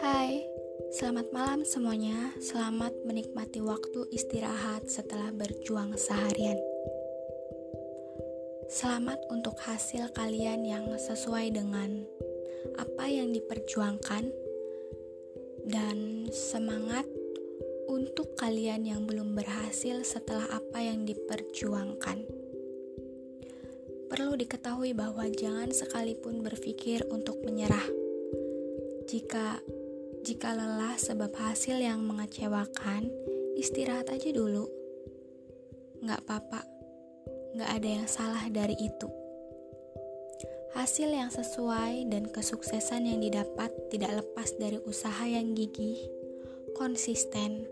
Hai, selamat malam semuanya. Selamat menikmati waktu istirahat setelah berjuang seharian. Selamat untuk hasil kalian yang sesuai dengan apa yang diperjuangkan, dan semangat untuk kalian yang belum berhasil setelah apa yang diperjuangkan. Perlu diketahui bahwa jangan sekalipun berpikir untuk menyerah. Jika jika lelah sebab hasil yang mengecewakan, istirahat aja dulu. Nggak apa-apa, nggak ada yang salah dari itu. Hasil yang sesuai dan kesuksesan yang didapat tidak lepas dari usaha yang gigih, konsisten,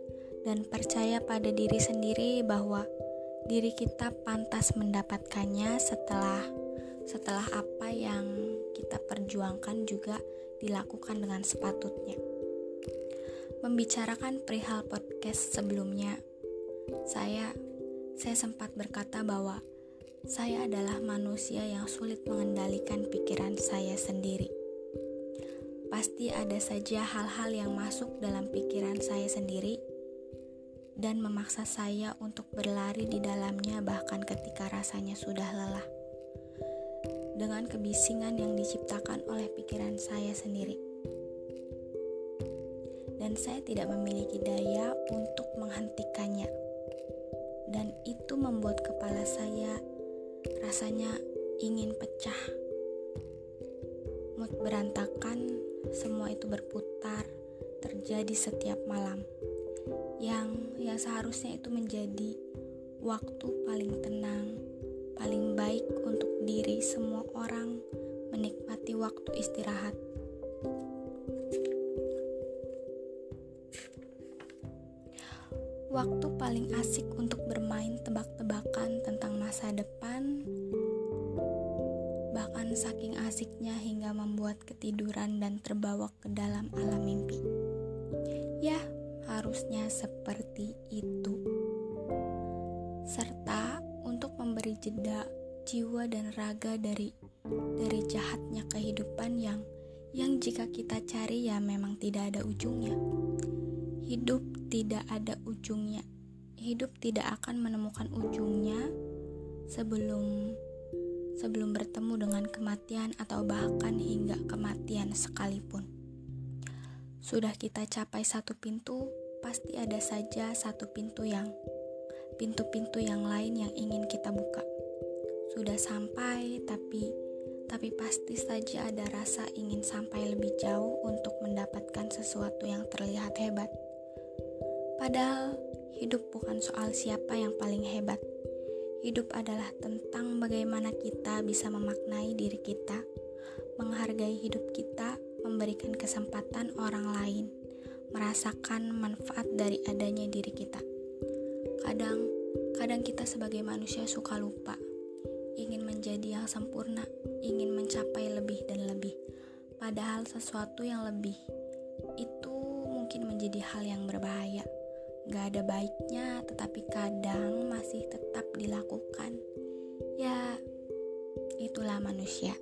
dan percaya pada diri sendiri bahwa diri kita pantas mendapatkannya setelah setelah apa yang kita perjuangkan juga dilakukan dengan sepatutnya. Membicarakan perihal podcast sebelumnya, saya saya sempat berkata bahwa saya adalah manusia yang sulit mengendalikan pikiran saya sendiri. Pasti ada saja hal-hal yang masuk dalam pikiran saya sendiri dan memaksa saya untuk berlari di dalamnya bahkan ketika rasanya sudah lelah. Dengan kebisingan yang diciptakan oleh pikiran saya sendiri. Dan saya tidak memiliki daya untuk menghentikannya. Dan itu membuat kepala saya rasanya ingin pecah. Mood berantakan, semua itu berputar, terjadi setiap malam yang yang seharusnya itu menjadi waktu paling tenang, paling baik untuk diri semua orang menikmati waktu istirahat. Waktu paling asik untuk bermain tebak-tebakan tentang masa depan, bahkan saking asiknya hingga membuat ketiduran dan terbawa ke dalam alam mimpi. Ya, harusnya seperti itu. Serta untuk memberi jeda jiwa dan raga dari dari jahatnya kehidupan yang yang jika kita cari ya memang tidak ada ujungnya. Hidup tidak ada ujungnya. Hidup tidak akan menemukan ujungnya sebelum sebelum bertemu dengan kematian atau bahkan hingga kematian sekalipun. Sudah kita capai satu pintu, pasti ada saja satu pintu yang pintu-pintu yang lain yang ingin kita buka. Sudah sampai, tapi tapi pasti saja ada rasa ingin sampai lebih jauh untuk mendapatkan sesuatu yang terlihat hebat. Padahal hidup bukan soal siapa yang paling hebat. Hidup adalah tentang bagaimana kita bisa memaknai diri kita, menghargai hidup kita, memberikan kesempatan orang lain merasakan manfaat dari adanya diri kita. Kadang, kadang kita sebagai manusia suka lupa, ingin menjadi yang sempurna, ingin mencapai lebih dan lebih. Padahal sesuatu yang lebih itu mungkin menjadi hal yang berbahaya. Gak ada baiknya, tetapi kadang masih tetap dilakukan. Ya, itulah manusia.